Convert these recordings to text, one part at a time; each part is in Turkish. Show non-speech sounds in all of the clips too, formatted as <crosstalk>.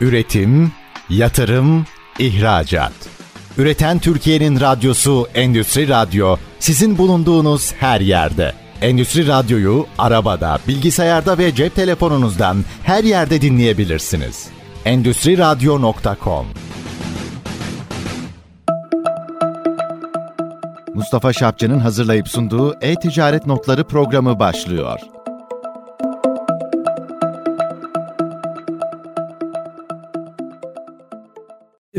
Üretim, yatırım, ihracat. Üreten Türkiye'nin radyosu Endüstri Radyo sizin bulunduğunuz her yerde. Endüstri Radyo'yu arabada, bilgisayarda ve cep telefonunuzdan her yerde dinleyebilirsiniz. Endüstri Radyo.com Mustafa Şapçı'nın hazırlayıp sunduğu E-Ticaret Notları programı başlıyor.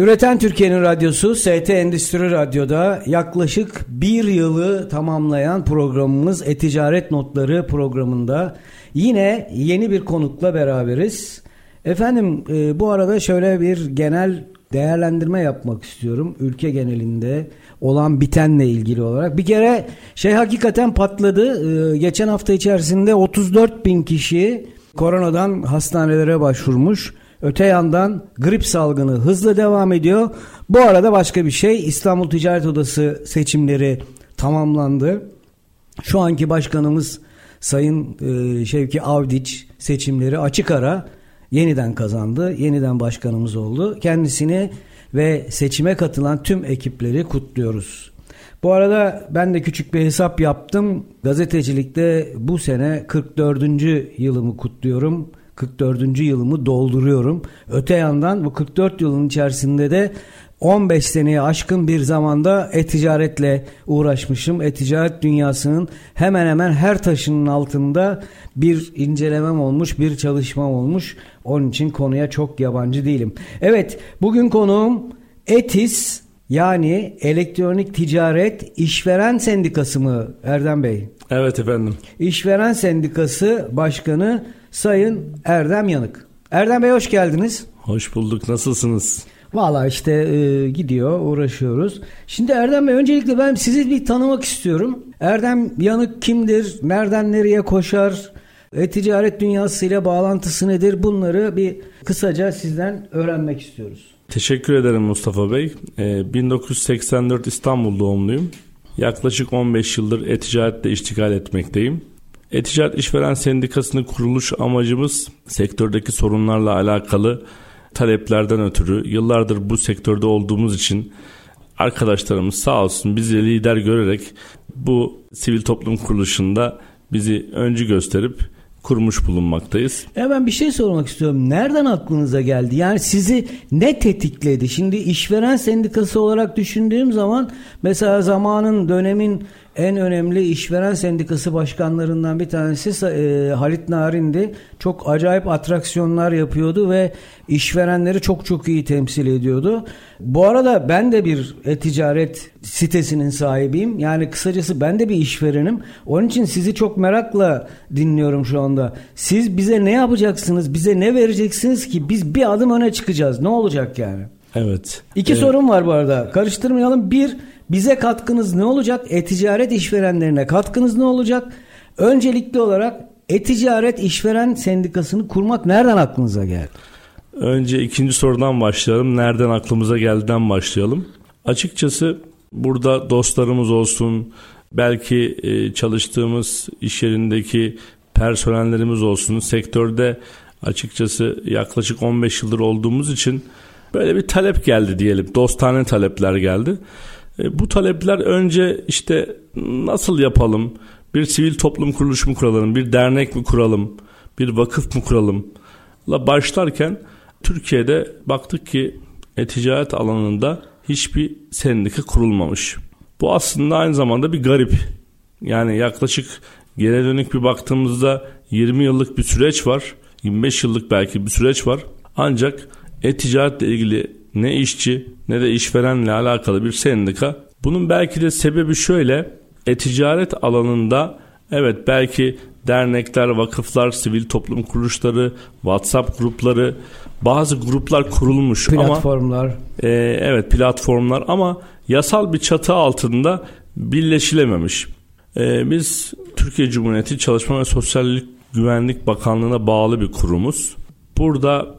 Üreten Türkiye'nin radyosu ST Endüstri Radyo'da yaklaşık bir yılı tamamlayan programımız E-Ticaret Notları programında yine yeni bir konukla beraberiz. Efendim e, bu arada şöyle bir genel değerlendirme yapmak istiyorum. Ülke genelinde olan bitenle ilgili olarak. Bir kere şey hakikaten patladı. E, geçen hafta içerisinde 34 bin kişi koronadan hastanelere başvurmuş. Öte yandan grip salgını hızla devam ediyor. Bu arada başka bir şey İstanbul Ticaret Odası seçimleri tamamlandı. Şu anki başkanımız Sayın e, Şevki Avdiç seçimleri açık ara yeniden kazandı. Yeniden başkanımız oldu. Kendisini ve seçime katılan tüm ekipleri kutluyoruz. Bu arada ben de küçük bir hesap yaptım. Gazetecilikte bu sene 44. yılımı kutluyorum. 44. yılımı dolduruyorum. Öte yandan bu 44 yılın içerisinde de 15 seneye aşkın bir zamanda e-ticaretle uğraşmışım. E-ticaret dünyasının hemen hemen her taşının altında bir incelemem olmuş, bir çalışmam olmuş. Onun için konuya çok yabancı değilim. Evet, bugün konuğum ETİS yani Elektronik Ticaret İşveren Sendikası mı Erdem Bey? Evet efendim. İşveren Sendikası Başkanı Sayın Erdem Yanık. Erdem Bey hoş geldiniz. Hoş bulduk. Nasılsınız? Valla işte e, gidiyor, uğraşıyoruz. Şimdi Erdem Bey öncelikle ben sizi bir tanımak istiyorum. Erdem Yanık kimdir? Nereden nereye koşar? E-ticaret dünyasıyla bağlantısı nedir? Bunları bir kısaca sizden öğrenmek istiyoruz. Teşekkür ederim Mustafa Bey. Ee, 1984 İstanbul doğumluyum. Yaklaşık 15 yıldır e-ticaretle iştigal etmekteyim. E-Ticaret İşveren Sendikası'nın kuruluş amacımız sektördeki sorunlarla alakalı taleplerden ötürü yıllardır bu sektörde olduğumuz için arkadaşlarımız sağ olsun bizi lider görerek bu sivil toplum kuruluşunda bizi öncü gösterip kurmuş bulunmaktayız. Ya ben bir şey sormak istiyorum. Nereden aklınıza geldi? Yani sizi ne tetikledi? Şimdi işveren sendikası olarak düşündüğüm zaman mesela zamanın dönemin en önemli işveren sendikası başkanlarından bir tanesi e, Halit Narin'di. Çok acayip atraksiyonlar yapıyordu ve işverenleri çok çok iyi temsil ediyordu. Bu arada ben de bir e-ticaret sitesinin sahibiyim. Yani kısacası ben de bir işverenim. Onun için sizi çok merakla dinliyorum şu anda. Siz bize ne yapacaksınız? Bize ne vereceksiniz ki biz bir adım öne çıkacağız? Ne olacak yani? Evet. İki evet. sorum var bu arada. Karıştırmayalım. Bir, bize katkınız ne olacak? E-ticaret işverenlerine katkınız ne olacak? Öncelikli olarak e-ticaret işveren sendikasını kurmak nereden aklınıza geldi? Önce ikinci sorudan başlayalım. Nereden aklımıza geldiğinden başlayalım. Açıkçası burada dostlarımız olsun, belki e, çalıştığımız iş yerindeki personellerimiz olsun, sektörde açıkçası yaklaşık 15 yıldır olduğumuz için böyle bir talep geldi diyelim. Dostane talepler geldi. E, bu talepler önce işte nasıl yapalım? Bir sivil toplum kuruluşu mu kuralım? Bir dernek mi kuralım? Bir vakıf mı kuralım? La başlarken Türkiye'de baktık ki e-ticaret alanında hiçbir sendika kurulmamış. Bu aslında aynı zamanda bir garip. Yani yaklaşık geri dönük bir baktığımızda 20 yıllık bir süreç var. 25 yıllık belki bir süreç var. Ancak e-ticaretle ilgili ne işçi ne de işverenle alakalı bir sendika. Bunun belki de sebebi şöyle. E-ticaret alanında evet belki dernekler, vakıflar, sivil toplum kuruluşları, WhatsApp grupları, bazı gruplar kurulmuş platformlar. ama e, evet platformlar ama yasal bir çatı altında birleşilememiş. E, biz Türkiye Cumhuriyeti Çalışma ve Sosyallik Güvenlik Bakanlığı'na bağlı bir kurumuz. Burada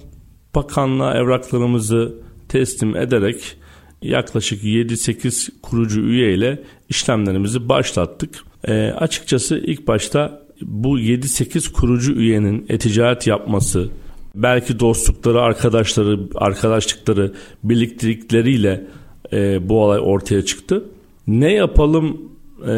bakanlığa evraklarımızı teslim ederek yaklaşık 7-8 kurucu üye ile işlemlerimizi başlattık. E, açıkçası ilk başta bu 7-8 kurucu üyenin e-ticaret yapması, belki dostlukları, arkadaşları, arkadaşlıkları, birliktelikleriyle e, bu olay ortaya çıktı. Ne yapalım, e,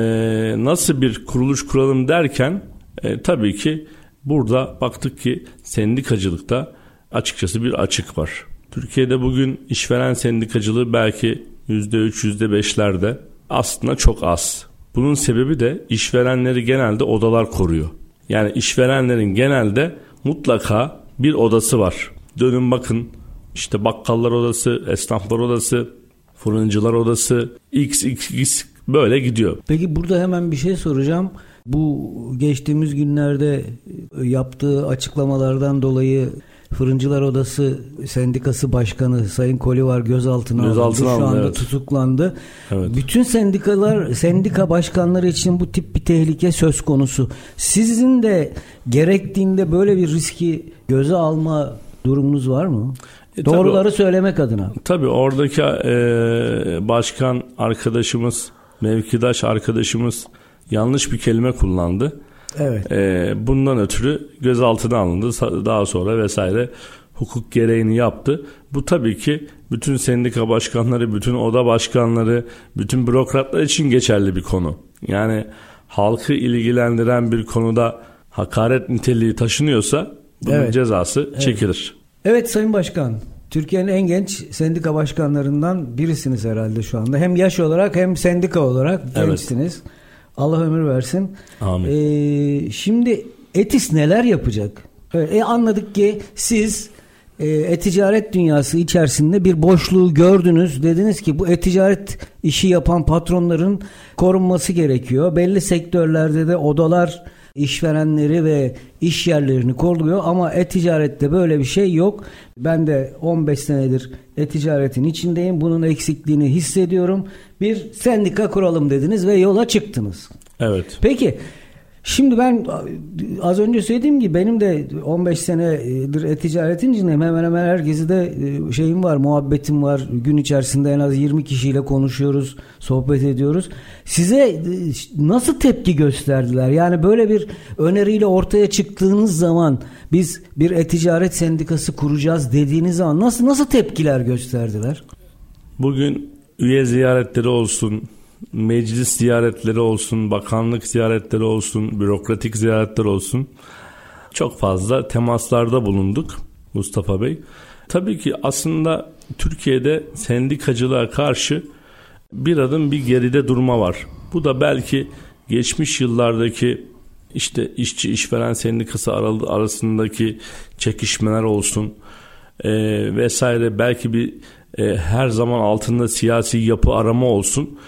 nasıl bir kuruluş kuralım derken e, tabii ki burada baktık ki sendikacılıkta açıkçası bir açık var. Türkiye'de bugün işveren sendikacılığı belki %3, %5'lerde aslında çok az. Bunun sebebi de işverenleri genelde odalar koruyor. Yani işverenlerin genelde mutlaka bir odası var. Dönün bakın işte bakkallar odası, esnaflar odası, fırıncılar odası, x, x, x böyle gidiyor. Peki burada hemen bir şey soracağım. Bu geçtiğimiz günlerde yaptığı açıklamalardan dolayı Fırıncılar Odası Sendikası Başkanı Sayın Kolivar gözaltına, gözaltına alındı. Şu anda evet. tutuklandı. Evet. Bütün sendikalar, sendika başkanları için bu tip bir tehlike söz konusu. Sizin de gerektiğinde böyle bir riski göze alma durumunuz var mı? E, Doğruları tabii, söylemek adına. Tabii oradaki e, başkan arkadaşımız, mevkidaş arkadaşımız yanlış bir kelime kullandı. Evet. E, bundan ötürü gözaltına alındı. Daha sonra vesaire hukuk gereğini yaptı. Bu tabii ki bütün sendika başkanları, bütün oda başkanları, bütün bürokratlar için geçerli bir konu. Yani halkı ilgilendiren bir konuda hakaret niteliği taşınıyorsa bunun Evet. cezası Evet. çekilir. Evet Sayın Başkan. Türkiye'nin en genç sendika başkanlarından birisiniz herhalde şu anda. Hem yaş olarak hem sendika olarak Evet. Allah ömür versin. Amin. Ee, şimdi ETİS neler yapacak? Evet, e, anladık ki siz e, e-ticaret dünyası içerisinde bir boşluğu gördünüz. Dediniz ki bu e-ticaret işi yapan patronların korunması gerekiyor. Belli sektörlerde de odalar işverenleri ve iş yerlerini koruyor ama e-ticarette böyle bir şey yok. Ben de 15 senedir e-ticaretin içindeyim. Bunun eksikliğini hissediyorum. Bir sendika kuralım dediniz ve yola çıktınız. Evet. Peki şimdi ben az önce söylediğim gibi benim de 15 senedir e-ticaretin içindeyim. Hemen hemen herkesi de e, şeyim var, muhabbetim var. Gün içerisinde en az 20 kişiyle konuşuyoruz, sohbet ediyoruz. Size e, nasıl tepki gösterdiler? Yani böyle bir öneriyle ortaya çıktığınız zaman biz bir e-ticaret sendikası kuracağız dediğiniz zaman nasıl nasıl tepkiler gösterdiler? Bugün üye ziyaretleri olsun, meclis ziyaretleri olsun, bakanlık ziyaretleri olsun, bürokratik ziyaretler olsun. Çok fazla temaslarda bulunduk Mustafa Bey. Tabii ki aslında Türkiye'de sendikacılığa karşı bir adım bir geride durma var. Bu da belki geçmiş yıllardaki işte işçi işveren sendikası arasındaki çekişmeler olsun e, vesaire belki bir e, her zaman altında siyasi yapı arama olsun.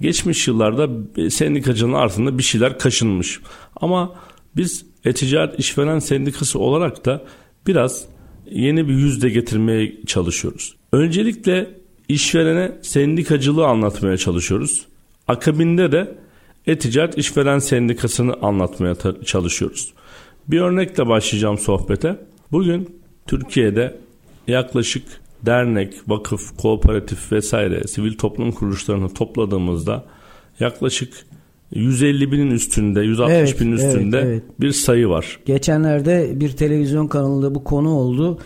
Geçmiş yıllarda sendikacının altında bir şeyler kaşınmış. Ama biz e-ticaret işveren sendikası olarak da biraz yeni bir yüzde getirmeye çalışıyoruz. Öncelikle işverene sendikacılığı anlatmaya çalışıyoruz. Akabinde de e-ticaret işveren sendikasını anlatmaya çalışıyoruz. Bir örnekle başlayacağım sohbete. Bugün Türkiye'de yaklaşık dernek, vakıf, kooperatif vesaire sivil toplum kuruluşlarını topladığımızda yaklaşık 150 binin üstünde, 160 Evet, binin üstünde evet, evet. bir sayı var. Geçenlerde bir televizyon kanalında bu konu oldu.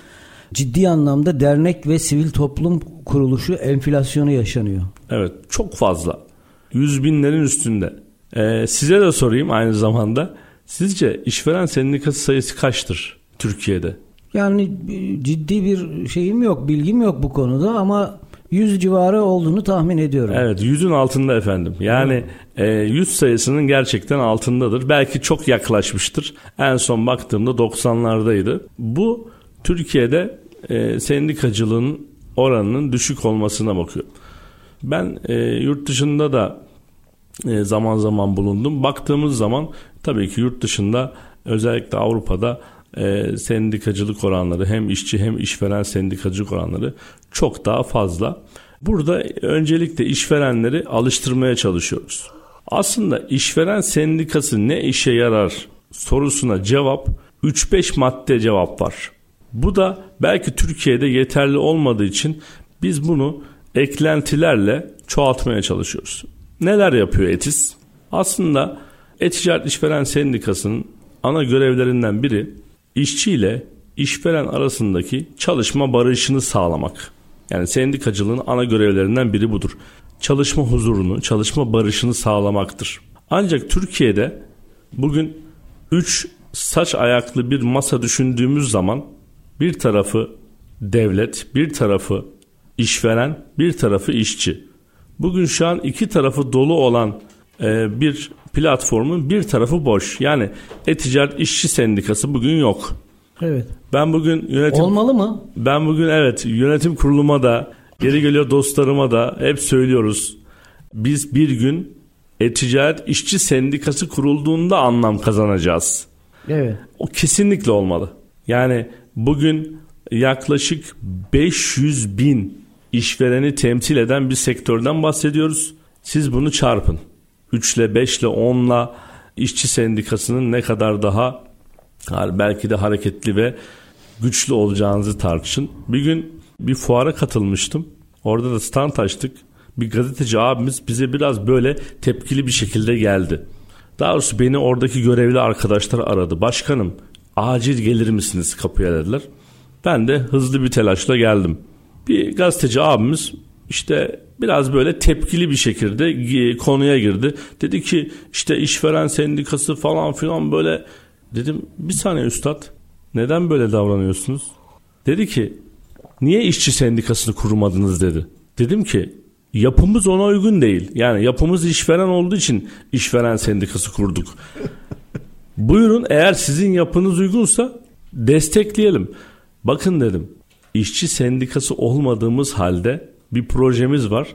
Ciddi anlamda dernek ve sivil toplum kuruluşu enflasyonu yaşanıyor. Evet, çok fazla. Yüz binlerin üstünde. Ee, size de sorayım aynı zamanda. Sizce işveren sendikası sayısı kaçtır Türkiye'de? Yani e, ciddi bir şeyim yok, bilgim yok bu konuda ama 100 civarı olduğunu tahmin ediyorum. Evet yüzün altında efendim. Yani e, yüz sayısının gerçekten altındadır. Belki çok yaklaşmıştır. En son baktığımda 90'lardaydı. Bu Türkiye'de e, sendikacılığın oranının düşük olmasına bakıyor. Ben e, yurt dışında da e, zaman zaman bulundum. Baktığımız zaman tabii ki yurt dışında özellikle Avrupa'da e, sendikacılık oranları hem işçi hem işveren sendikacılık oranları çok daha fazla. Burada öncelikle işverenleri alıştırmaya çalışıyoruz. Aslında işveren sendikası ne işe yarar sorusuna cevap 3-5 madde cevap var. Bu da belki Türkiye'de yeterli olmadığı için biz bunu eklentilerle çoğaltmaya çalışıyoruz. Neler yapıyor ETİS? Aslında E-Ticaret İşveren Sendikası'nın ana görevlerinden biri işçiyle işveren arasındaki çalışma barışını sağlamak. Yani sendikacılığın ana görevlerinden biri budur. Çalışma huzurunu, çalışma barışını sağlamaktır. Ancak Türkiye'de bugün 3 saç ayaklı bir masa düşündüğümüz zaman bir tarafı devlet, bir tarafı işveren, bir tarafı işçi. Bugün şu an iki tarafı dolu olan e, bir platformun bir tarafı boş. Yani E-Ticaret İşçi Sendikası bugün yok. Evet. Ben bugün yönetim Olmalı mı? Ben bugün evet yönetim kuruluma da geri geliyor dostlarıma da hep söylüyoruz. Biz bir gün E-Ticaret İşçi Sendikası kurulduğunda anlam kazanacağız. Evet. O kesinlikle olmalı. Yani bugün yaklaşık 500 bin işvereni temsil eden bir sektörden bahsediyoruz. Siz bunu çarpın. 3 ile 5 ile 10 ile işçi sendikasının ne kadar daha belki de hareketli ve güçlü olacağınızı tartışın. Bir gün bir fuara katılmıştım. Orada da stand açtık. Bir gazeteci abimiz bize biraz böyle tepkili bir şekilde geldi. Daha doğrusu beni oradaki görevli arkadaşlar aradı. Başkanım acil gelir misiniz kapıya dediler. Ben de hızlı bir telaşla geldim. Bir gazeteci abimiz işte biraz böyle tepkili bir şekilde konuya girdi. Dedi ki işte işveren sendikası falan filan böyle dedim bir saniye üstad neden böyle davranıyorsunuz? Dedi ki niye işçi sendikasını kurmadınız dedi. Dedim ki yapımız ona uygun değil. Yani yapımız işveren olduğu için işveren sendikası kurduk. <laughs> Buyurun eğer sizin yapınız uygunsa destekleyelim. Bakın dedim işçi sendikası olmadığımız halde bir projemiz var.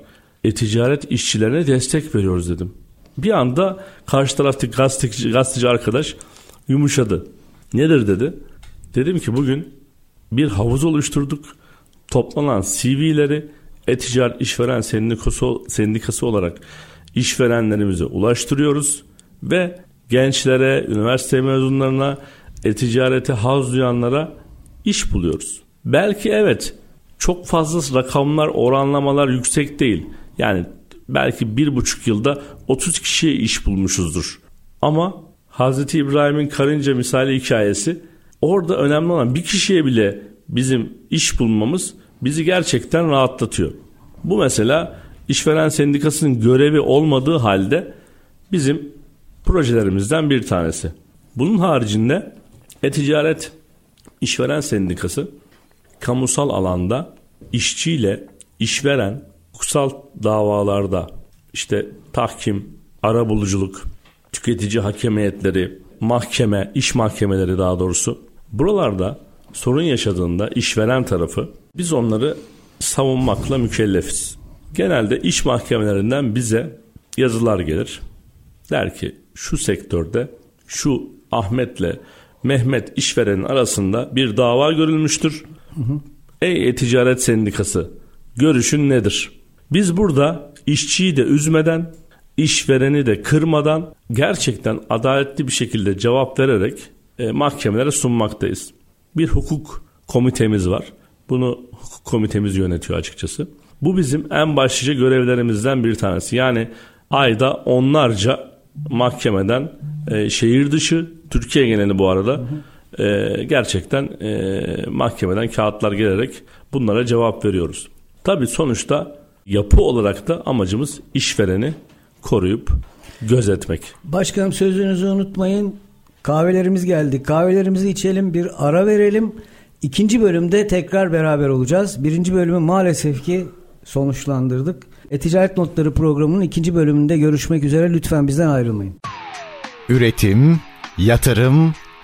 E-ticaret işçilerine destek veriyoruz dedim. Bir anda karşı taraftaki gazeteci, gazeteci arkadaş yumuşadı. Nedir dedi. Dedim ki bugün bir havuz oluşturduk. Toplanan CV'leri e-ticaret işveren sendikası, sendikası olarak işverenlerimize ulaştırıyoruz ve gençlere, üniversite mezunlarına, e-ticarete haz duyanlara iş buluyoruz. Belki evet çok fazla rakamlar, oranlamalar yüksek değil. Yani belki bir buçuk yılda 30 kişiye iş bulmuşuzdur. Ama Hazreti İbrahim'in karınca misali hikayesi orada önemli olan bir kişiye bile bizim iş bulmamız bizi gerçekten rahatlatıyor. Bu mesela işveren sendikasının görevi olmadığı halde bizim projelerimizden bir tanesi. Bunun haricinde e-ticaret işveren sendikası kamusal alanda işçiyle işveren hukuksal davalarda işte tahkim, ara buluculuk, tüketici hakemiyetleri, mahkeme, iş mahkemeleri daha doğrusu buralarda sorun yaşadığında işveren tarafı biz onları savunmakla mükellefiz. Genelde iş mahkemelerinden bize yazılar gelir. Der ki şu sektörde şu Ahmet'le Mehmet işverenin arasında bir dava görülmüştür. Hı hı. Ey e-ticaret sendikası görüşün nedir? Biz burada işçiyi de üzmeden, işvereni de kırmadan gerçekten adaletli bir şekilde cevap vererek e, mahkemelere sunmaktayız. Bir hukuk komitemiz var. Bunu hukuk komitemiz yönetiyor açıkçası. Bu bizim en başlıca görevlerimizden bir tanesi. Yani ayda onlarca mahkemeden e, şehir dışı, Türkiye geneli bu arada e, gerçekten e, mahkemeden kağıtlar gelerek bunlara cevap veriyoruz. Tabii sonuçta yapı olarak da amacımız işvereni koruyup gözetmek. Başkanım sözünüzü unutmayın. Kahvelerimiz geldi. Kahvelerimizi içelim, bir ara verelim. İkinci bölümde tekrar beraber olacağız. Birinci bölümü maalesef ki sonuçlandırdık. E-Ticaret Notları programının ikinci bölümünde görüşmek üzere. Lütfen bizden ayrılmayın. Üretim, yatırım,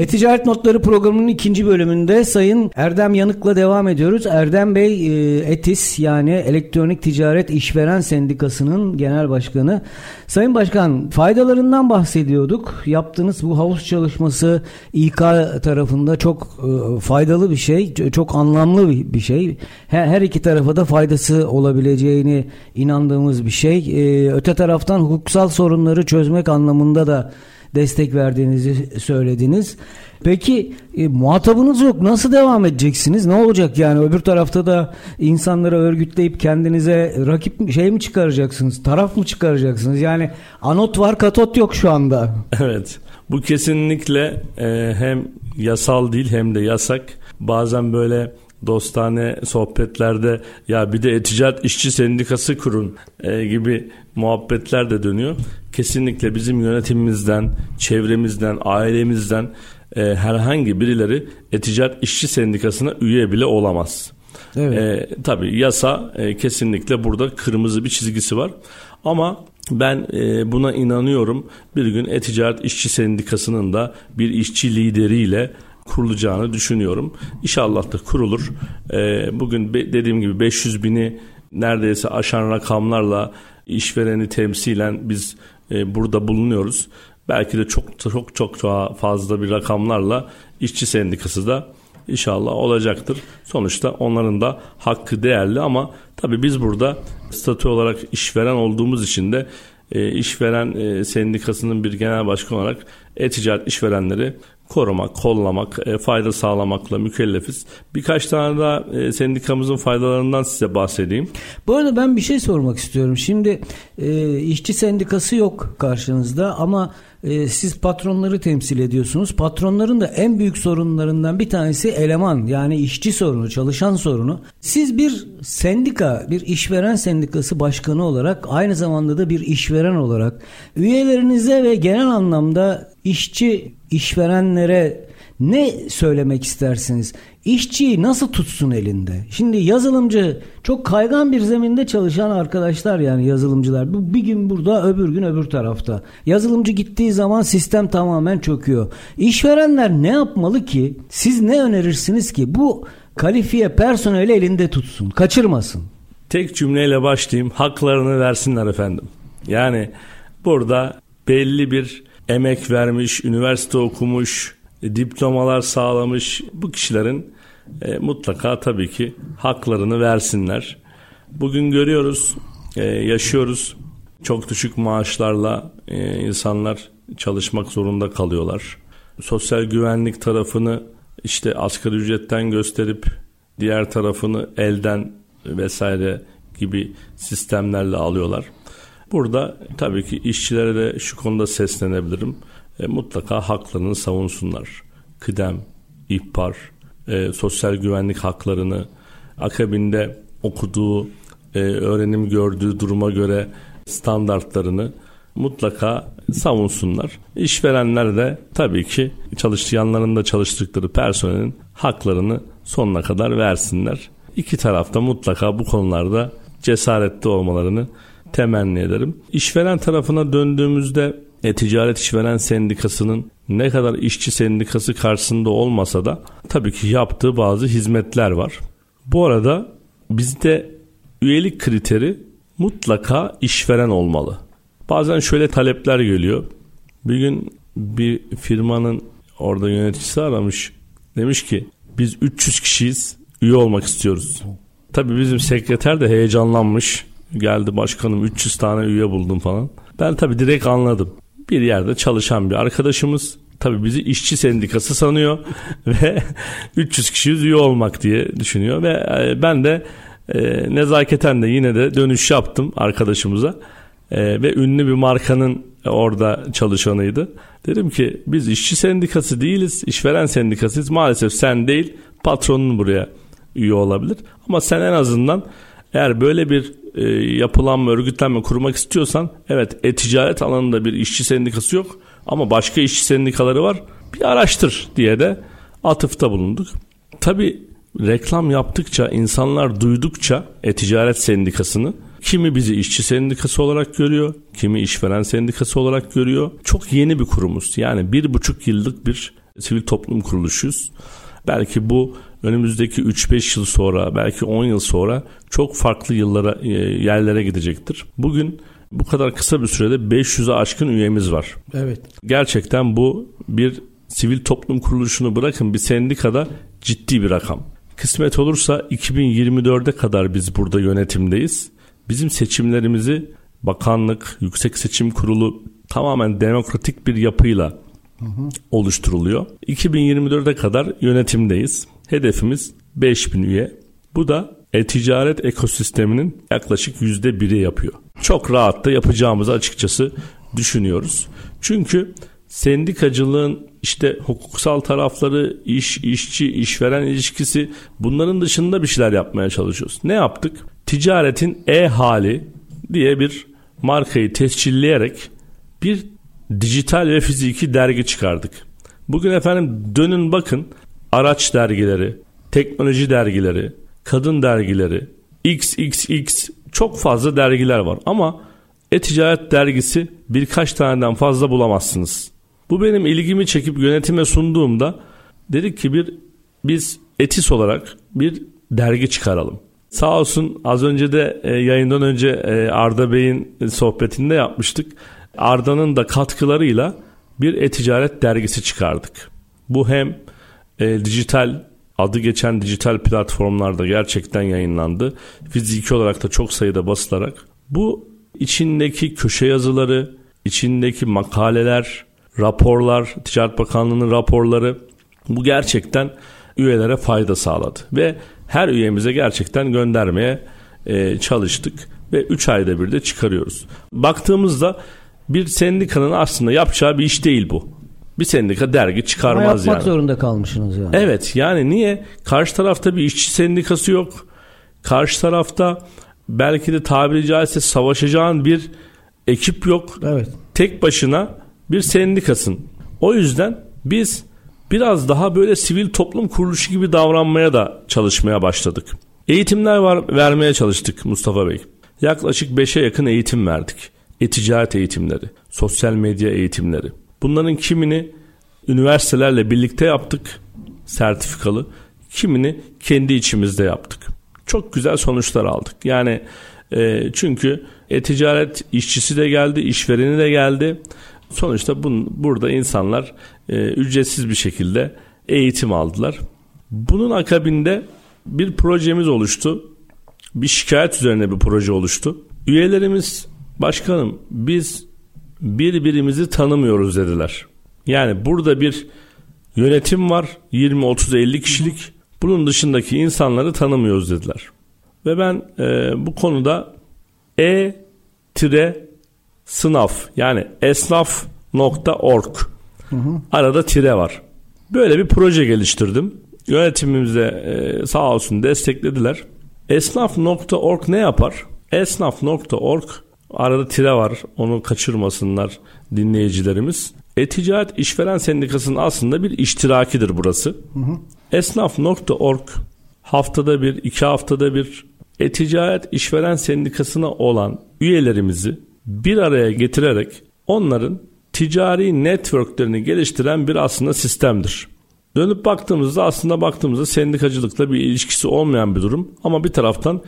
e-Ticaret Notları programının ikinci bölümünde Sayın Erdem Yanık'la devam ediyoruz. Erdem Bey e, ETİS yani Elektronik Ticaret İşveren Sendikası'nın genel başkanı. Sayın Başkan faydalarından bahsediyorduk. Yaptığınız bu havuz çalışması İK tarafında çok e, faydalı bir şey. Çok anlamlı bir şey. Her iki tarafa da faydası olabileceğini inandığımız bir şey. E, öte taraftan hukuksal sorunları çözmek anlamında da destek verdiğinizi söylediniz. Peki e, muhatabınız yok. Nasıl devam edeceksiniz? Ne olacak yani? Öbür tarafta da insanları örgütleyip kendinize rakip şey mi çıkaracaksınız? Taraf mı çıkaracaksınız? Yani anot var, katot yok şu anda. <laughs> Evet. Bu kesinlikle e, hem yasal değil hem de yasak. Bazen böyle dostane sohbetlerde ya bir de Eticaret işçi Sendikası kurun e, gibi muhabbetler de dönüyor. Kesinlikle bizim yönetimimizden, çevremizden, ailemizden e, herhangi birileri Eticaret işçi Sendikası'na üye bile olamaz. Evet. E, tabii yasa e, kesinlikle burada kırmızı bir çizgisi var. Ama ben e, buna inanıyorum. Bir gün E-Ticaret İşçi Sendikası'nın da bir işçi lideriyle kurulacağını düşünüyorum. İnşallah da kurulur. E, bugün dediğim gibi 500 bini neredeyse aşan rakamlarla işvereni temsilen biz e, burada bulunuyoruz. Belki de çok çok çok daha fazla bir rakamlarla işçi sendikası da inşallah olacaktır. Sonuçta onların da hakkı değerli ama tabii biz burada statü olarak işveren olduğumuz için de e, işveren e, sendikasının bir genel başkan olarak e-ticaret işverenleri korumak, kollamak, e, fayda sağlamakla mükellefiz. Birkaç tane daha e, sendikamızın faydalarından size bahsedeyim. Bu arada ben bir şey sormak istiyorum. Şimdi e, işçi sendikası yok karşınızda ama e, siz patronları temsil ediyorsunuz. Patronların da en büyük sorunlarından bir tanesi eleman yani işçi sorunu, çalışan sorunu. Siz bir sendika, bir işveren sendikası başkanı olarak aynı zamanda da bir işveren olarak üyelerinize ve genel anlamda işçi işverenlere ne söylemek istersiniz? İşçiyi nasıl tutsun elinde? Şimdi yazılımcı çok kaygan bir zeminde çalışan arkadaşlar yani yazılımcılar. Bu bir gün burada öbür gün öbür tarafta. Yazılımcı gittiği zaman sistem tamamen çöküyor. İşverenler ne yapmalı ki? Siz ne önerirsiniz ki? Bu kalifiye personeli elinde tutsun, kaçırmasın. Tek cümleyle başlayayım. Haklarını versinler efendim. Yani burada belli bir emek vermiş, üniversite okumuş, diplomalar sağlamış bu kişilerin e, mutlaka tabii ki haklarını versinler. Bugün görüyoruz, e, yaşıyoruz. Çok düşük maaşlarla e, insanlar çalışmak zorunda kalıyorlar. Sosyal güvenlik tarafını işte asgari ücretten gösterip diğer tarafını elden vesaire gibi sistemlerle alıyorlar. Burada tabii ki işçilere de şu konuda seslenebilirim. E, mutlaka haklarını savunsunlar. Kıdem, ihbar, e, sosyal güvenlik haklarını akabinde okuduğu, e, öğrenim gördüğü duruma göre standartlarını mutlaka savunsunlar. İşverenler de tabii ki çalıştığı yanlarında çalıştıkları personelin haklarını sonuna kadar versinler. İki tarafta mutlaka bu konularda cesaretli olmalarını temenni ederim. İşveren tarafına döndüğümüzde e-ticaret işveren sendikasının ne kadar işçi sendikası karşısında olmasa da tabii ki yaptığı bazı hizmetler var. Bu arada bizde üyelik kriteri mutlaka işveren olmalı. Bazen şöyle talepler geliyor. Bir gün bir firmanın orada yöneticisi aramış. Demiş ki biz 300 kişiyiz üye olmak istiyoruz. Tabii bizim sekreter de heyecanlanmış. Geldi başkanım 300 tane üye buldum falan. Ben tabii direkt anladım. Bir yerde çalışan bir arkadaşımız tabii bizi işçi sendikası sanıyor <laughs> ve 300 kişi üye olmak diye düşünüyor ve e, ben de e, nezaketen de yine de dönüş yaptım arkadaşımıza e, ve ünlü bir markanın orada çalışanıydı. Dedim ki biz işçi sendikası değiliz, işveren sendikasıyız. Maalesef sen değil patronun buraya üye olabilir. Ama sen en azından eğer böyle bir e, yapılanma, örgütlenme kurmak istiyorsan evet e-ticaret alanında bir işçi sendikası yok ama başka işçi sendikaları var. Bir araştır diye de atıfta bulunduk. Tabi reklam yaptıkça, insanlar duydukça e-ticaret sendikasını kimi bizi işçi sendikası olarak görüyor, kimi işveren sendikası olarak görüyor. Çok yeni bir kurumuz. Yani bir buçuk yıllık bir sivil toplum kuruluşuyuz. Belki bu önümüzdeki 3-5 yıl sonra belki 10 yıl sonra çok farklı yıllara e, yerlere gidecektir. Bugün bu kadar kısa bir sürede 500'e aşkın üyemiz var. Evet. Gerçekten bu bir sivil toplum kuruluşunu bırakın bir sendikada ciddi bir rakam. Kısmet olursa 2024'e kadar biz burada yönetimdeyiz. Bizim seçimlerimizi bakanlık, yüksek seçim kurulu tamamen demokratik bir yapıyla hı hı. oluşturuluyor. 2024'e kadar yönetimdeyiz. Hedefimiz 5000 üye. Bu da e-ticaret ekosisteminin yaklaşık %1'i yapıyor. Çok rahat da yapacağımızı açıkçası düşünüyoruz. Çünkü sendikacılığın işte hukuksal tarafları, iş, işçi, işveren ilişkisi bunların dışında bir şeyler yapmaya çalışıyoruz. Ne yaptık? Ticaretin e-hali diye bir markayı tescilleyerek bir dijital ve fiziki dergi çıkardık. Bugün efendim dönün bakın araç dergileri, teknoloji dergileri, kadın dergileri, XXX çok fazla dergiler var ama e-ticaret dergisi birkaç taneden fazla bulamazsınız. Bu benim ilgimi çekip yönetime sunduğumda dedik ki bir biz etis olarak bir dergi çıkaralım. Sağ olsun az önce de e, yayından önce e, Arda Bey'in sohbetinde yapmıştık. Arda'nın da katkılarıyla bir e-ticaret dergisi çıkardık. Bu hem e, dijital adı geçen dijital platformlarda gerçekten yayınlandı. Fiziki olarak da çok sayıda basılarak. Bu içindeki köşe yazıları, içindeki makaleler, raporlar, Ticaret Bakanlığı'nın raporları bu gerçekten üyelere fayda sağladı. Ve her üyemize gerçekten göndermeye e, çalıştık ve 3 ayda bir de çıkarıyoruz. Baktığımızda bir sendikanın aslında yapacağı bir iş değil bu. Bir sendika dergi çıkarmaz Ama yapmak yani. zorunda kalmışsınız yani. Evet yani niye? Karşı tarafta bir işçi sendikası yok. Karşı tarafta belki de tabiri caizse savaşacağın bir ekip yok. Evet. Tek başına bir sendikasın. O yüzden biz biraz daha böyle sivil toplum kuruluşu gibi davranmaya da çalışmaya başladık. Eğitimler var vermeye çalıştık Mustafa Bey. Yaklaşık 5'e yakın eğitim verdik. E-ticaret eğitimleri, sosyal medya eğitimleri. Bunların kimini üniversitelerle birlikte yaptık, sertifikalı. Kimini kendi içimizde yaptık. Çok güzel sonuçlar aldık. Yani e, çünkü e-ticaret işçisi de geldi, işvereni de geldi. Sonuçta bun, burada insanlar e, ücretsiz bir şekilde eğitim aldılar. Bunun akabinde bir projemiz oluştu. Bir şikayet üzerine bir proje oluştu. Üyelerimiz başkanım biz birbirimizi tanımıyoruz dediler. Yani burada bir yönetim var 20 30 50 kişilik. Bunun dışındaki insanları tanımıyoruz dediler. Ve ben e, bu konuda e tire sınav yani esnaf.org arada tire var. Böyle bir proje geliştirdim. Yönetimimize e, sağ olsun desteklediler. Esnaf.org ne yapar? Esnaf.org arada tire var onu kaçırmasınlar dinleyicilerimiz. E-Ticaret İşveren Sendikası'nın aslında bir iştirakidir burası. Esnaf.org haftada bir, iki haftada bir E-Ticaret İşveren Sendikası'na olan üyelerimizi bir araya getirerek onların ticari networklerini geliştiren bir aslında sistemdir. Dönüp baktığımızda aslında baktığımızda sendikacılıkla bir ilişkisi olmayan bir durum ama bir taraftan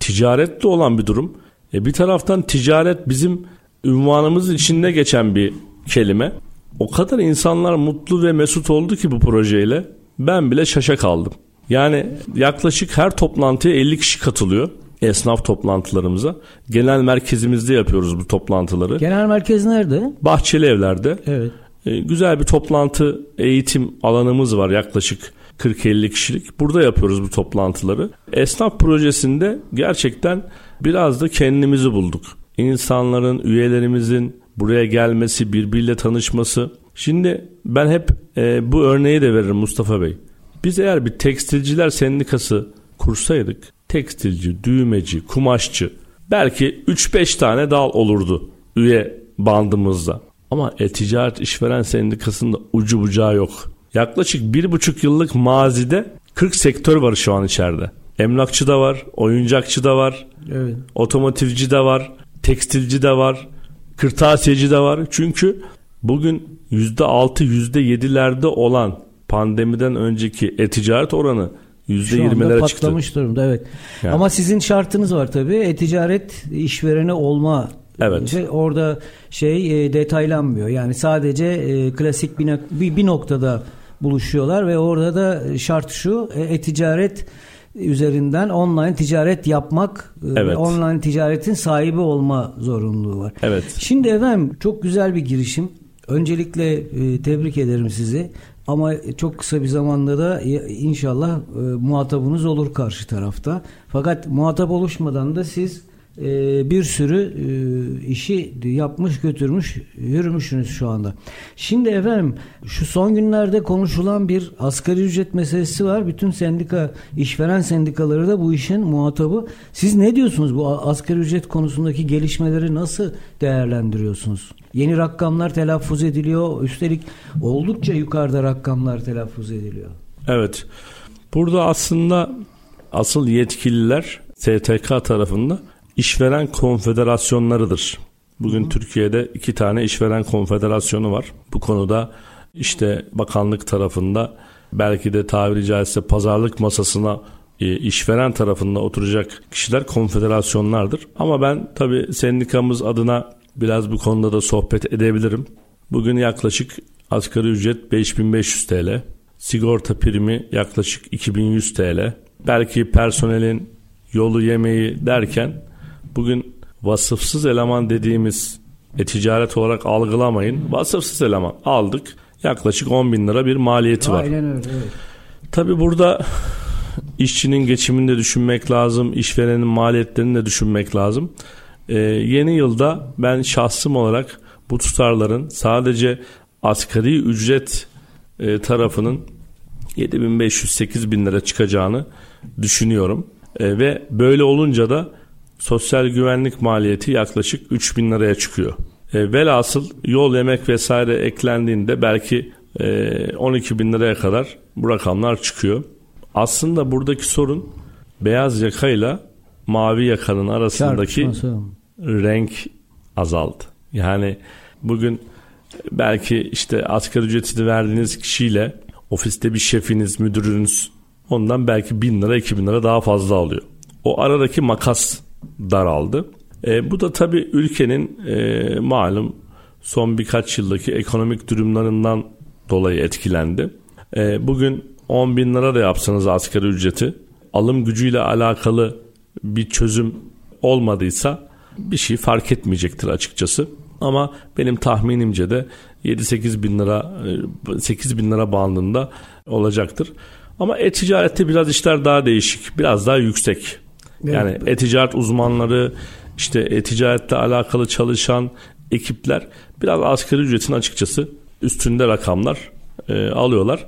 ticaretle olan bir durum. E bir taraftan ticaret bizim ünvanımız içinde geçen bir kelime. O kadar insanlar mutlu ve mesut oldu ki bu projeyle ben bile şaşa kaldım. Yani yaklaşık her toplantıya 50 kişi katılıyor esnaf toplantılarımıza. Genel merkezimizde yapıyoruz bu toplantıları. Genel merkez nerede? Bahçeli Evler'de. Evet. Ee, güzel bir toplantı eğitim alanımız var yaklaşık 40-50 kişilik. Burada yapıyoruz bu toplantıları. Esnaf projesinde gerçekten biraz da kendimizi bulduk. İnsanların, üyelerimizin buraya gelmesi, birbiriyle tanışması. Şimdi ben hep e, bu örneği de veririm Mustafa Bey. Biz eğer bir tekstilciler sendikası kursaydık tekstilci, düğmeci, kumaşçı belki 3-5 tane dal olurdu üye bandımızda. Ama e-ticaret işveren sendikasında ucu bucağı yok. Yaklaşık bir buçuk yıllık mazide 40 sektör var şu an içeride. Emlakçı da var, oyuncakçı da var, evet. otomotivci de var, tekstilci de var, kırtasiyeci de var. Çünkü bugün %6, %7'lerde olan pandemiden önceki e-ticaret oranı %20'lere çıktı. patlamış durumda evet. Yani. Ama sizin şartınız var tabii. E-ticaret işvereni olma Evet. Şey, orada şey e, detaylanmıyor. Yani sadece e, klasik bir, bir, bir noktada buluşuyorlar ve orada da şart şu e, e-ticaret üzerinden online ticaret yapmak, e, Evet. online ticaretin sahibi olma zorunluluğu var. Evet. Şimdi efendim çok güzel bir girişim. Öncelikle e, tebrik ederim sizi. Ama çok kısa bir zamanda da inşallah e, muhatabınız olur karşı tarafta. Fakat muhatap oluşmadan da siz e, bir sürü e, işi yapmış götürmüş yürümüşsünüz şu anda. Şimdi efendim şu son günlerde konuşulan bir asgari ücret meselesi var. Bütün sendika işveren sendikaları da bu işin muhatabı. Siz ne diyorsunuz bu asgari ücret konusundaki gelişmeleri nasıl değerlendiriyorsunuz? Yeni rakamlar telaffuz ediliyor. Üstelik oldukça yukarıda rakamlar telaffuz ediliyor. Evet. Burada aslında asıl yetkililer STK tarafında işveren konfederasyonlarıdır. Bugün Türkiye'de iki tane işveren konfederasyonu var. Bu konuda işte bakanlık tarafında belki de tabiri caizse pazarlık masasına e, işveren tarafında oturacak kişiler konfederasyonlardır. Ama ben tabii sendikamız adına biraz bu konuda da sohbet edebilirim. Bugün yaklaşık asgari ücret 5500 TL. Sigorta primi yaklaşık 2100 TL. Belki personelin yolu yemeği derken bugün vasıfsız eleman dediğimiz e-ticaret olarak algılamayın. Vasıfsız eleman aldık. Yaklaşık 10 bin lira bir maliyeti var. Aynen öyle. Evet. Tabi burada işçinin geçimini de düşünmek lazım, işverenin maliyetlerini de düşünmek lazım. Ee, yeni yılda ben şahsım olarak bu tutarların sadece asgari ücret e, tarafının 7500-8000 lira çıkacağını düşünüyorum. E, ve böyle olunca da sosyal güvenlik maliyeti yaklaşık 3000 liraya çıkıyor. E, velhasıl yol yemek vesaire eklendiğinde belki e, 12 bin liraya kadar bu rakamlar çıkıyor. Aslında buradaki sorun beyaz yakayla mavi yakanın arasındaki renk azaldı. Yani bugün belki işte asgari ücreti verdiğiniz kişiyle ofiste bir şefiniz, müdürünüz ondan belki bin lira, iki bin lira daha fazla alıyor. O aradaki makas daraldı. E, bu da tabii ülkenin e, malum son birkaç yıldaki ekonomik durumlarından dolayı etkilendi. E, bugün 10 bin lira da yapsanız asgari ücreti alım gücüyle alakalı bir çözüm olmadıysa bir şey fark etmeyecektir açıkçası. Ama benim tahminimce de 7-8 bin lira 8 bin lira bandında olacaktır. Ama e-ticarette biraz işler daha değişik. Biraz daha yüksek. Yani e-ticaret uzmanları işte e-ticaretle alakalı çalışan ekipler biraz asgari ücretin açıkçası üstünde rakamlar e, alıyorlar.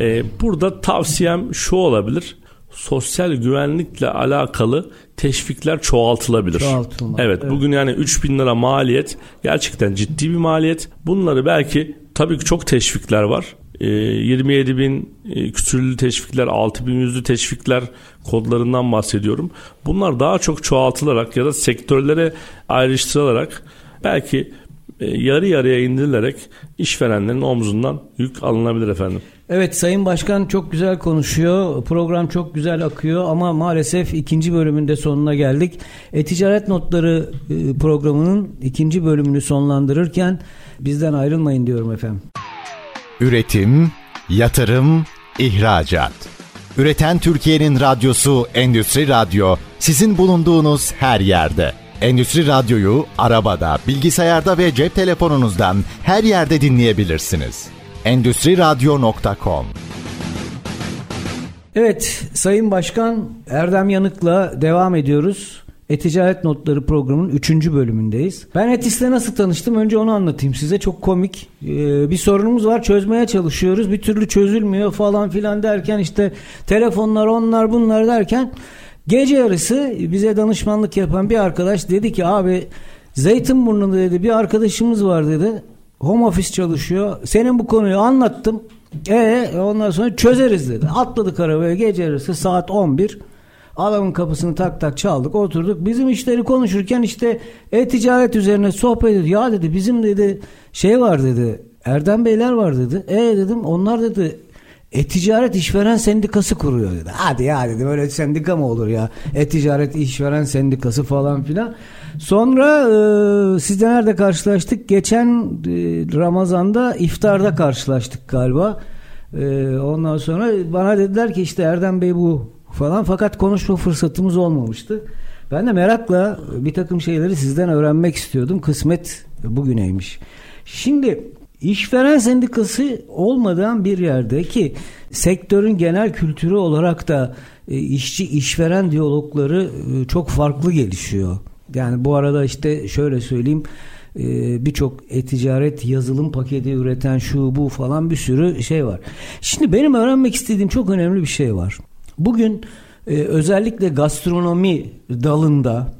E, burada tavsiyem şu olabilir. Sosyal güvenlikle alakalı teşvikler çoğaltılabilir. Çoğaltılmalı, Evet, evet. bugün yani 3000 lira maliyet gerçekten ciddi bir maliyet. Bunları belki tabii ki çok teşvikler var. E, 27 bin e, küsürlü teşvikler, 6 bin yüzlü teşvikler kodlarından bahsediyorum. Bunlar daha çok çoğaltılarak ya da sektörlere ayrıştırılarak belki e, yarı yarıya indirilerek işverenlerin omzundan yük alınabilir efendim. Evet Sayın Başkan çok güzel konuşuyor. Program çok güzel akıyor ama maalesef ikinci bölümünde sonuna geldik. E-Ticaret Notları e, programının ikinci bölümünü sonlandırırken bizden ayrılmayın diyorum efendim. Üretim, yatırım, ihracat. Üreten Türkiye'nin radyosu Endüstri Radyo sizin bulunduğunuz her yerde. Endüstri Radyo'yu arabada, bilgisayarda ve cep telefonunuzdan her yerde dinleyebilirsiniz. Endüstri Radyo.com Evet Sayın Başkan Erdem Yanık'la devam ediyoruz. E-Ticaret Notları programının 3. bölümündeyiz. Ben Etis'le nasıl tanıştım? Önce onu anlatayım size. Çok komik. Ee, bir sorunumuz var. Çözmeye çalışıyoruz. Bir türlü çözülmüyor falan filan derken işte telefonlar onlar bunlar derken gece yarısı bize danışmanlık yapan bir arkadaş dedi ki abi Zeytinburnu'nda dedi bir arkadaşımız var dedi. Home office çalışıyor. Senin bu konuyu anlattım. E ondan sonra çözeriz dedi. Atladık arabaya gece yarısı saat 11. Adamın kapısını tak tak çaldık oturduk. Bizim işleri konuşurken işte e-ticaret üzerine sohbet ediyor. Ya dedi bizim dedi şey var dedi. Erdem Beyler var dedi. E dedim onlar dedi e-ticaret işveren sendikası kuruyor dedi. Hadi ya dedim öyle sendika mı olur ya? E-ticaret işveren sendikası falan filan. Sonra e, sizle nerede karşılaştık? Geçen e, Ramazan'da iftarda karşılaştık galiba. E, ondan sonra bana dediler ki işte Erdem Bey bu falan fakat konuşma fırsatımız olmamıştı. Ben de merakla bir takım şeyleri sizden öğrenmek istiyordum. Kısmet bugüneymiş. Şimdi işveren sendikası olmadan bir yerde ki sektörün genel kültürü olarak da e, işçi işveren diyalogları e, çok farklı gelişiyor. Yani bu arada işte şöyle söyleyeyim e, birçok e-ticaret yazılım paketi üreten şu bu falan bir sürü şey var. Şimdi benim öğrenmek istediğim çok önemli bir şey var. Bugün özellikle gastronomi dalında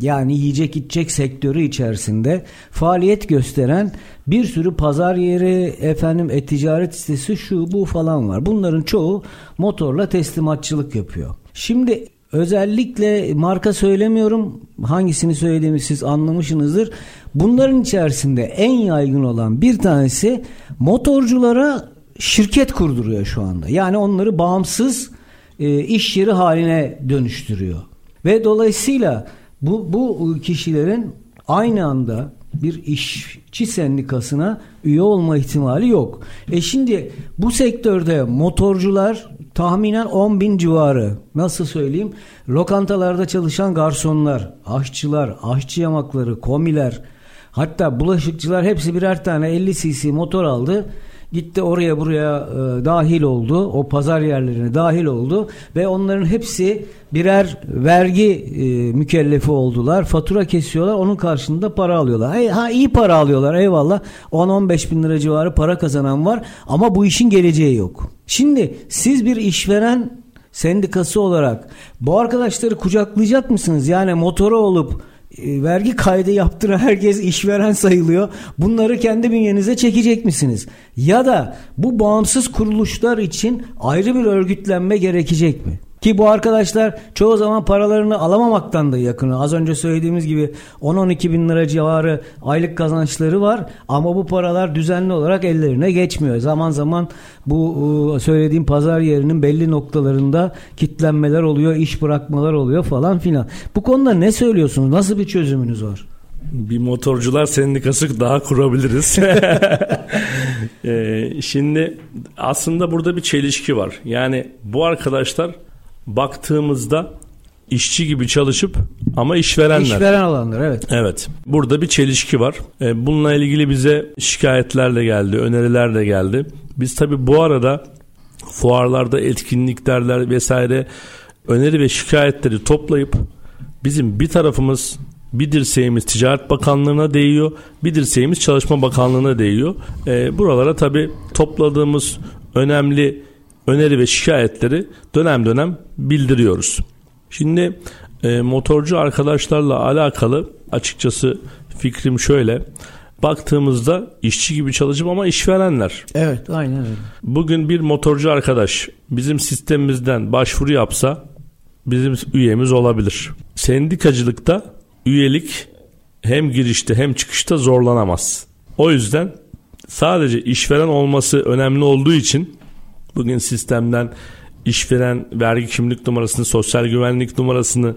yani yiyecek içecek sektörü içerisinde faaliyet gösteren bir sürü pazar yeri, efendim e-ticaret sitesi şu bu falan var. Bunların çoğu motorla teslimatçılık yapıyor. Şimdi özellikle marka söylemiyorum. Hangisini söylediğimi siz anlamışsınızdır. Bunların içerisinde en yaygın olan bir tanesi motorculara şirket kurduruyor şu anda. Yani onları bağımsız e, iş yeri haline dönüştürüyor. Ve dolayısıyla bu, bu kişilerin aynı anda bir işçi sendikasına üye olma ihtimali yok. E şimdi bu sektörde motorcular tahminen 10 bin civarı nasıl söyleyeyim lokantalarda çalışan garsonlar, aşçılar, aşçı yamakları, komiler hatta bulaşıkçılar hepsi birer tane 50 cc motor aldı Gitti oraya buraya e, dahil oldu. O pazar yerlerine dahil oldu ve onların hepsi birer vergi e, mükellefi oldular. Fatura kesiyorlar. Onun karşılığında para alıyorlar. Hey, ha iyi para alıyorlar eyvallah. 10-15 bin lira civarı para kazanan var ama bu işin geleceği yok. Şimdi siz bir işveren sendikası olarak bu arkadaşları kucaklayacak mısınız? Yani motoru olup e, vergi kaydı yaptıran herkes işveren sayılıyor. Bunları kendi bünyenize çekecek misiniz? Ya da bu bağımsız kuruluşlar için ayrı bir örgütlenme gerekecek mi? Ki bu arkadaşlar çoğu zaman paralarını alamamaktan da yakını. Az önce söylediğimiz gibi 10-12 bin lira civarı aylık kazançları var. Ama bu paralar düzenli olarak ellerine geçmiyor. Zaman zaman bu söylediğim pazar yerinin belli noktalarında kitlenmeler oluyor, iş bırakmalar oluyor falan filan. Bu konuda ne söylüyorsunuz? Nasıl bir çözümünüz var? Bir motorcular sendikası daha kurabiliriz. <laughs> ee, şimdi aslında burada bir çelişki var. Yani bu arkadaşlar baktığımızda işçi gibi çalışıp ama işverenler. İşveren olanlar evet. Evet. Burada bir çelişki var. E, bununla ilgili bize şikayetler de geldi, öneriler de geldi. Biz tabii bu arada fuarlarda etkinliklerler vesaire öneri ve şikayetleri toplayıp bizim bir tarafımız bir dirseğimiz Ticaret Bakanlığı'na değiyor, bir dirseğimiz Çalışma Bakanlığı'na değiyor. E, buralara tabii topladığımız önemli öneri ve şikayetleri dönem dönem bildiriyoruz. Şimdi e, motorcu arkadaşlarla alakalı açıkçası fikrim şöyle. Baktığımızda işçi gibi çalışıp ama işverenler. Evet aynen öyle. Bugün bir motorcu arkadaş bizim sistemimizden başvuru yapsa bizim üyemiz olabilir. Sendikacılıkta üyelik hem girişte hem çıkışta zorlanamaz. O yüzden sadece işveren olması önemli olduğu için Bugün sistemden işveren vergi kimlik numarasını, sosyal güvenlik numarasını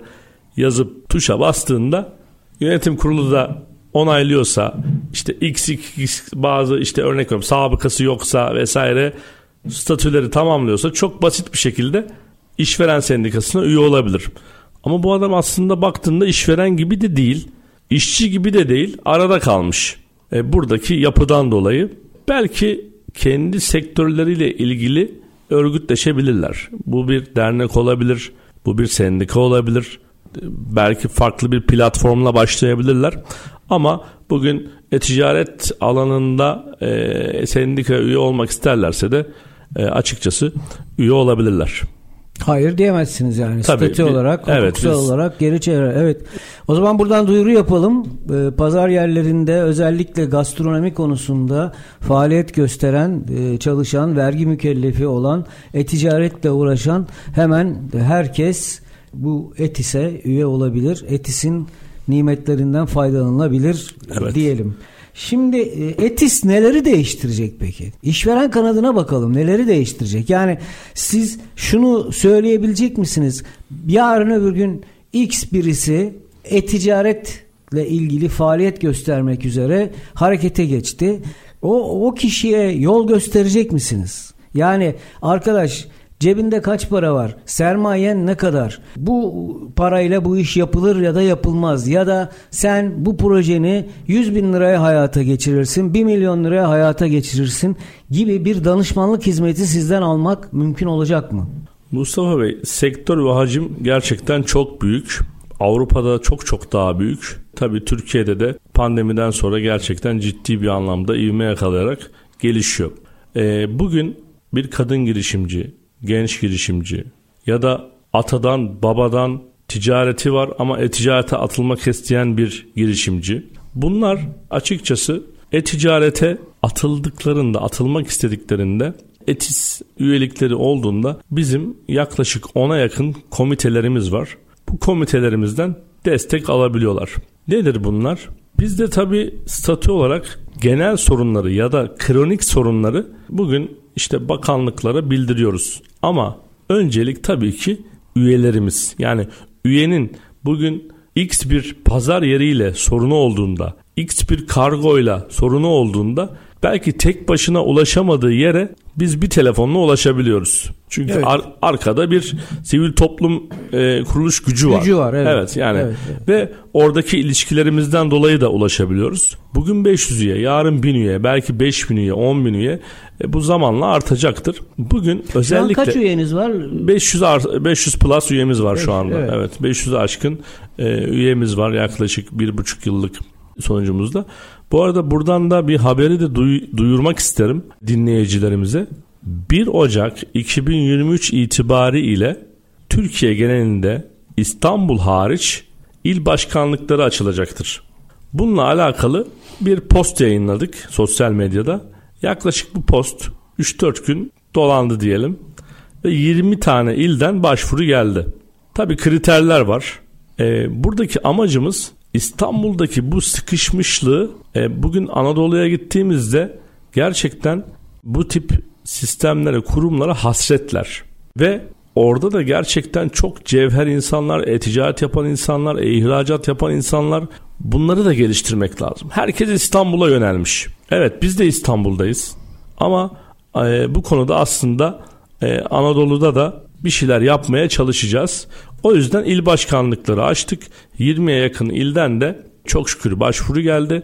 yazıp tuşa bastığında yönetim kurulu da onaylıyorsa işte x, x bazı işte örnek veriyorum sabıkası yoksa vesaire statüleri tamamlıyorsa çok basit bir şekilde işveren sendikasına üye olabilir. Ama bu adam aslında baktığında işveren gibi de değil, işçi gibi de değil, arada kalmış. E, buradaki yapıdan dolayı belki kendi sektörleriyle ilgili örgütleşebilirler. Bu bir dernek olabilir, bu bir sendika olabilir. Belki farklı bir platformla başlayabilirler. Ama bugün e-ticaret alanında e, sendika üye olmak isterlerse de e, açıkçası üye olabilirler. Hayır diyemezsiniz yani. Tabii, Statü bir, olarak, evet, biz... olarak geri çevre. Evet. O zaman buradan duyuru yapalım. Ee, pazar yerlerinde özellikle gastronomi konusunda faaliyet gösteren, e, çalışan, vergi mükellefi olan, e-ticaretle uğraşan hemen herkes bu Etis'e üye olabilir. Etis'in nimetlerinden faydalanılabilir evet. diyelim. Şimdi e, ETİS neleri değiştirecek peki? İşveren kanadına bakalım neleri değiştirecek? Yani siz şunu söyleyebilecek misiniz? Yarın öbür gün X birisi e-ticaretle ilgili faaliyet göstermek üzere harekete geçti. O, o kişiye yol gösterecek misiniz? Yani arkadaş Cebinde kaç para var? Sermayen ne kadar? Bu parayla bu iş yapılır ya da yapılmaz. Ya da sen bu projeni 100 bin liraya hayata geçirirsin, 1 milyon liraya hayata geçirirsin gibi bir danışmanlık hizmeti sizden almak mümkün olacak mı? Mustafa Bey, sektör ve hacim gerçekten çok büyük. Avrupa'da çok çok daha büyük. Tabii Türkiye'de de pandemiden sonra gerçekten ciddi bir anlamda ivme yakalayarak gelişiyor. Ee, bugün bir kadın girişimci, genç girişimci ya da atadan babadan ticareti var ama e-ticarete atılmak isteyen bir girişimci. Bunlar açıkçası e-ticarete atıldıklarında, atılmak istediklerinde etis üyelikleri olduğunda bizim yaklaşık 10'a yakın komitelerimiz var. Bu komitelerimizden destek alabiliyorlar. Nedir bunlar? Biz de tabii statü olarak genel sorunları ya da kronik sorunları bugün işte bakanlıklara bildiriyoruz. Ama öncelik tabii ki üyelerimiz. Yani üyenin bugün X bir pazar yeriyle sorunu olduğunda, X bir kargoyla sorunu olduğunda belki tek başına ulaşamadığı yere biz bir telefonla ulaşabiliyoruz. Çünkü evet. ar- arkada bir sivil toplum e, kuruluş gücü var. Gücü var evet. Evet yani evet, evet. ve oradaki ilişkilerimizden dolayı da ulaşabiliyoruz. Bugün 500 üye, yarın 1000 üye, belki 5000 üye, 10 bin üye e, bu zamanla artacaktır. Bugün özellikle şu an kaç üyeniz var? 500 500 plus üyemiz var 5, şu anda. Evet, evet 500 aşkın e, üyemiz var yaklaşık bir buçuk yıllık sonucumuzda. Bu arada buradan da bir haberi de duy- duyurmak isterim dinleyicilerimize. 1 Ocak 2023 itibari ile Türkiye genelinde İstanbul hariç il başkanlıkları açılacaktır. Bununla alakalı bir post yayınladık sosyal medyada. Yaklaşık bu post 3-4 gün dolandı diyelim ve 20 tane ilden başvuru geldi. Tabi kriterler var. Ee, buradaki amacımız İstanbul'daki bu sıkışmışlığı e, bugün Anadolu'ya gittiğimizde gerçekten bu tip sistemlere, kurumlara hasretler. Ve orada da gerçekten çok cevher insanlar, e-ticaret yapan insanlar, e-ihracat yapan insanlar bunları da geliştirmek lazım. Herkes İstanbul'a yönelmiş. Evet biz de İstanbul'dayız ama e, bu konuda aslında e, Anadolu'da da bir şeyler yapmaya çalışacağız. O yüzden il başkanlıkları açtık. 20'ye yakın ilden de çok şükür başvuru geldi.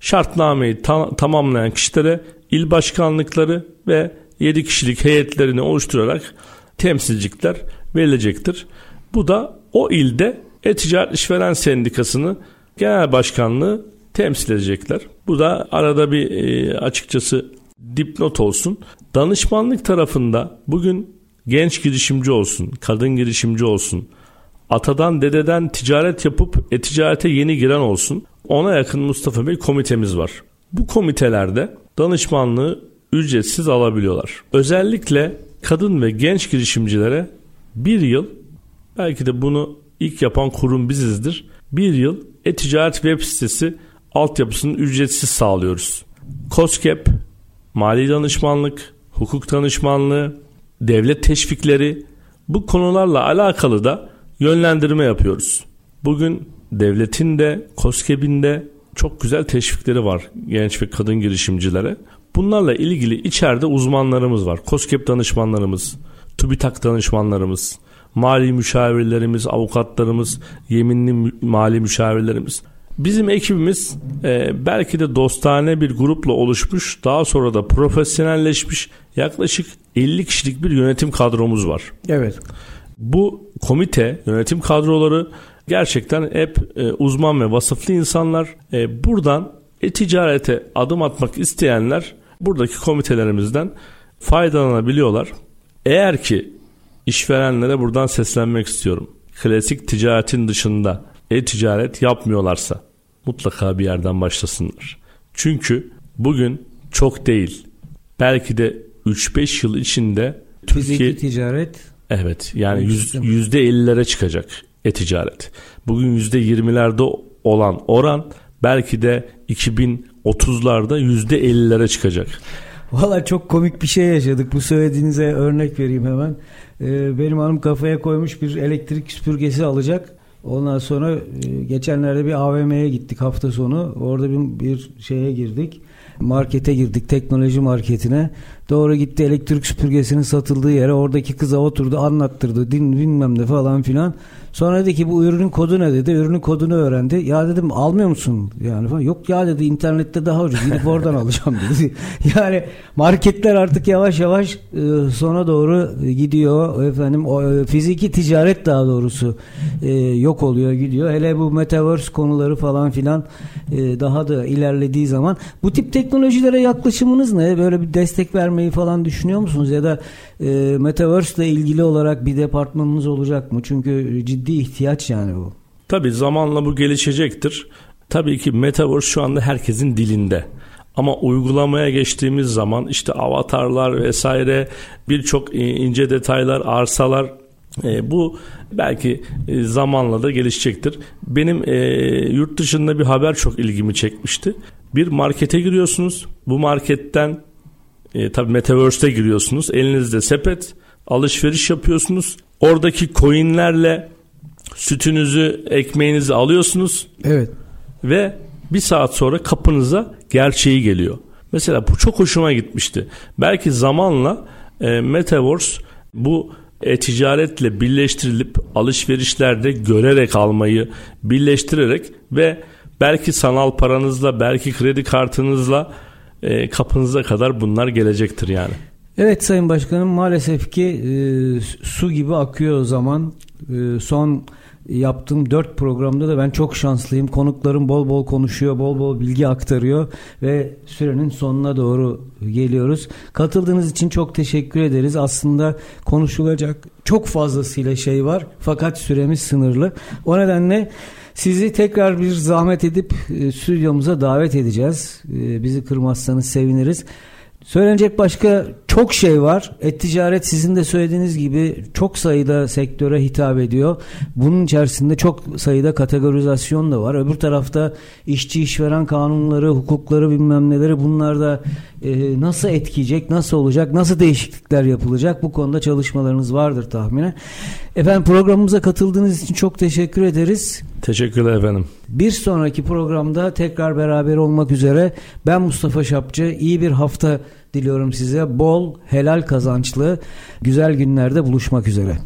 Şartnameyi ta- tamamlayan kişilere il başkanlıkları ve 7 kişilik heyetlerini oluşturarak temsilcilikler verilecektir. Bu da o ilde E-Ticaret İşveren Sendikası'nı genel başkanlığı temsil edecekler. Bu da arada bir e, açıkçası dipnot olsun. Danışmanlık tarafında bugün genç girişimci olsun, kadın girişimci olsun, atadan dededen ticaret yapıp e-ticarete yeni giren olsun. Ona yakın Mustafa Bey komitemiz var. Bu komitelerde danışmanlığı ücretsiz alabiliyorlar. Özellikle kadın ve genç girişimcilere bir yıl belki de bunu ilk yapan kurum bizizdir. Bir yıl e-ticaret web sitesi altyapısını ücretsiz sağlıyoruz. COSGAP, mali danışmanlık, hukuk danışmanlığı, devlet teşvikleri bu konularla alakalı da yönlendirme yapıyoruz. Bugün devletin de COSGAP'in de çok güzel teşvikleri var genç ve kadın girişimcilere. Bunlarla ilgili içeride uzmanlarımız var. COSGAP danışmanlarımız, TÜBİTAK danışmanlarımız, mali müşavirlerimiz, avukatlarımız, yeminli mali müşavirlerimiz. Bizim ekibimiz e, belki de dostane bir grupla oluşmuş, daha sonra da profesyonelleşmiş yaklaşık 50 kişilik bir yönetim kadromuz var. Evet. Bu komite, yönetim kadroları gerçekten hep e, uzman ve vasıflı insanlar. E, buradan e-ticarete adım atmak isteyenler buradaki komitelerimizden faydalanabiliyorlar. Eğer ki işverenlere buradan seslenmek istiyorum. Klasik ticaretin dışında e-ticaret yapmıyorlarsa mutlaka bir yerden başlasınlar. Çünkü bugün çok değil belki de 3-5 yıl içinde Türkiye ticaret evet yani yüz, %50'lere çıkacak e-ticaret. Bugün %20'lerde olan oran belki de 2030'larda %50'lere çıkacak. Valla çok komik bir şey yaşadık. Bu söylediğinize örnek vereyim hemen. Ee, benim hanım kafaya koymuş bir elektrik süpürgesi alacak. Ondan sonra e, geçenlerde bir AVM'ye gittik hafta sonu. Orada bir, bir şeye girdik. Markete girdik, teknoloji marketine. Doğru gitti elektrik süpürgesinin satıldığı yere. Oradaki kıza oturdu, anlattırdı, din bilmem ne falan filan. Sonra dedi ki bu ürünün kodu ne dedi. Ürünün kodunu öğrendi. Ya dedim almıyor musun? Yani falan. Yok ya dedi internette daha ucuz. Gidip oradan <laughs> alacağım dedi. Yani marketler artık yavaş yavaş e, sona doğru gidiyor. Efendim o, e, fiziki ticaret daha doğrusu e, yok oluyor gidiyor. Hele bu metaverse konuları falan filan e, daha da ilerlediği zaman bu tip teknolojilere yaklaşımınız ne? Böyle bir destek vermeyi falan düşünüyor musunuz? Ya da e, metaverse ile ilgili olarak bir departmanınız olacak mı? Çünkü ciddi ihtiyaç yani bu. Tabii zamanla bu gelişecektir. Tabii ki Metaverse şu anda herkesin dilinde. Ama uygulamaya geçtiğimiz zaman işte avatarlar vesaire birçok ince detaylar, arsalar e, bu belki e, zamanla da gelişecektir. Benim e, yurt dışında bir haber çok ilgimi çekmişti. Bir markete giriyorsunuz. Bu marketten e, tabii Metaverse'te giriyorsunuz. Elinizde sepet, alışveriş yapıyorsunuz. Oradaki coinlerle sütünüzü, ekmeğinizi alıyorsunuz. Evet. Ve bir saat sonra kapınıza gerçeği geliyor. Mesela bu çok hoşuma gitmişti. Belki zamanla e, Metaverse bu e-ticaretle birleştirilip alışverişlerde görerek almayı birleştirerek ve belki sanal paranızla belki kredi kartınızla e, kapınıza kadar bunlar gelecektir yani. Evet Sayın Başkanım maalesef ki e, su gibi akıyor o zaman. E, son yaptığım dört programda da ben çok şanslıyım. Konuklarım bol bol konuşuyor, bol bol bilgi aktarıyor ve sürenin sonuna doğru geliyoruz. Katıldığınız için çok teşekkür ederiz. Aslında konuşulacak çok fazlasıyla şey var fakat süremiz sınırlı. O nedenle sizi tekrar bir zahmet edip e, stüdyomuza davet edeceğiz. E, bizi kırmazsanız seviniriz. Söylenecek başka çok şey var. Et-ticaret sizin de söylediğiniz gibi çok sayıda sektöre hitap ediyor. Bunun içerisinde çok sayıda kategorizasyon da var. Öbür tarafta işçi işveren kanunları, hukukları bilmem neleri bunlar da e, nasıl etkileyecek, nasıl olacak, nasıl değişiklikler yapılacak bu konuda çalışmalarınız vardır tahminen. Efendim programımıza katıldığınız için çok teşekkür ederiz. Teşekkürler efendim. Bir sonraki programda tekrar beraber olmak üzere ben Mustafa Şapçı. İyi bir hafta diliyorum size. Bol, helal kazançlı, güzel günlerde buluşmak üzere.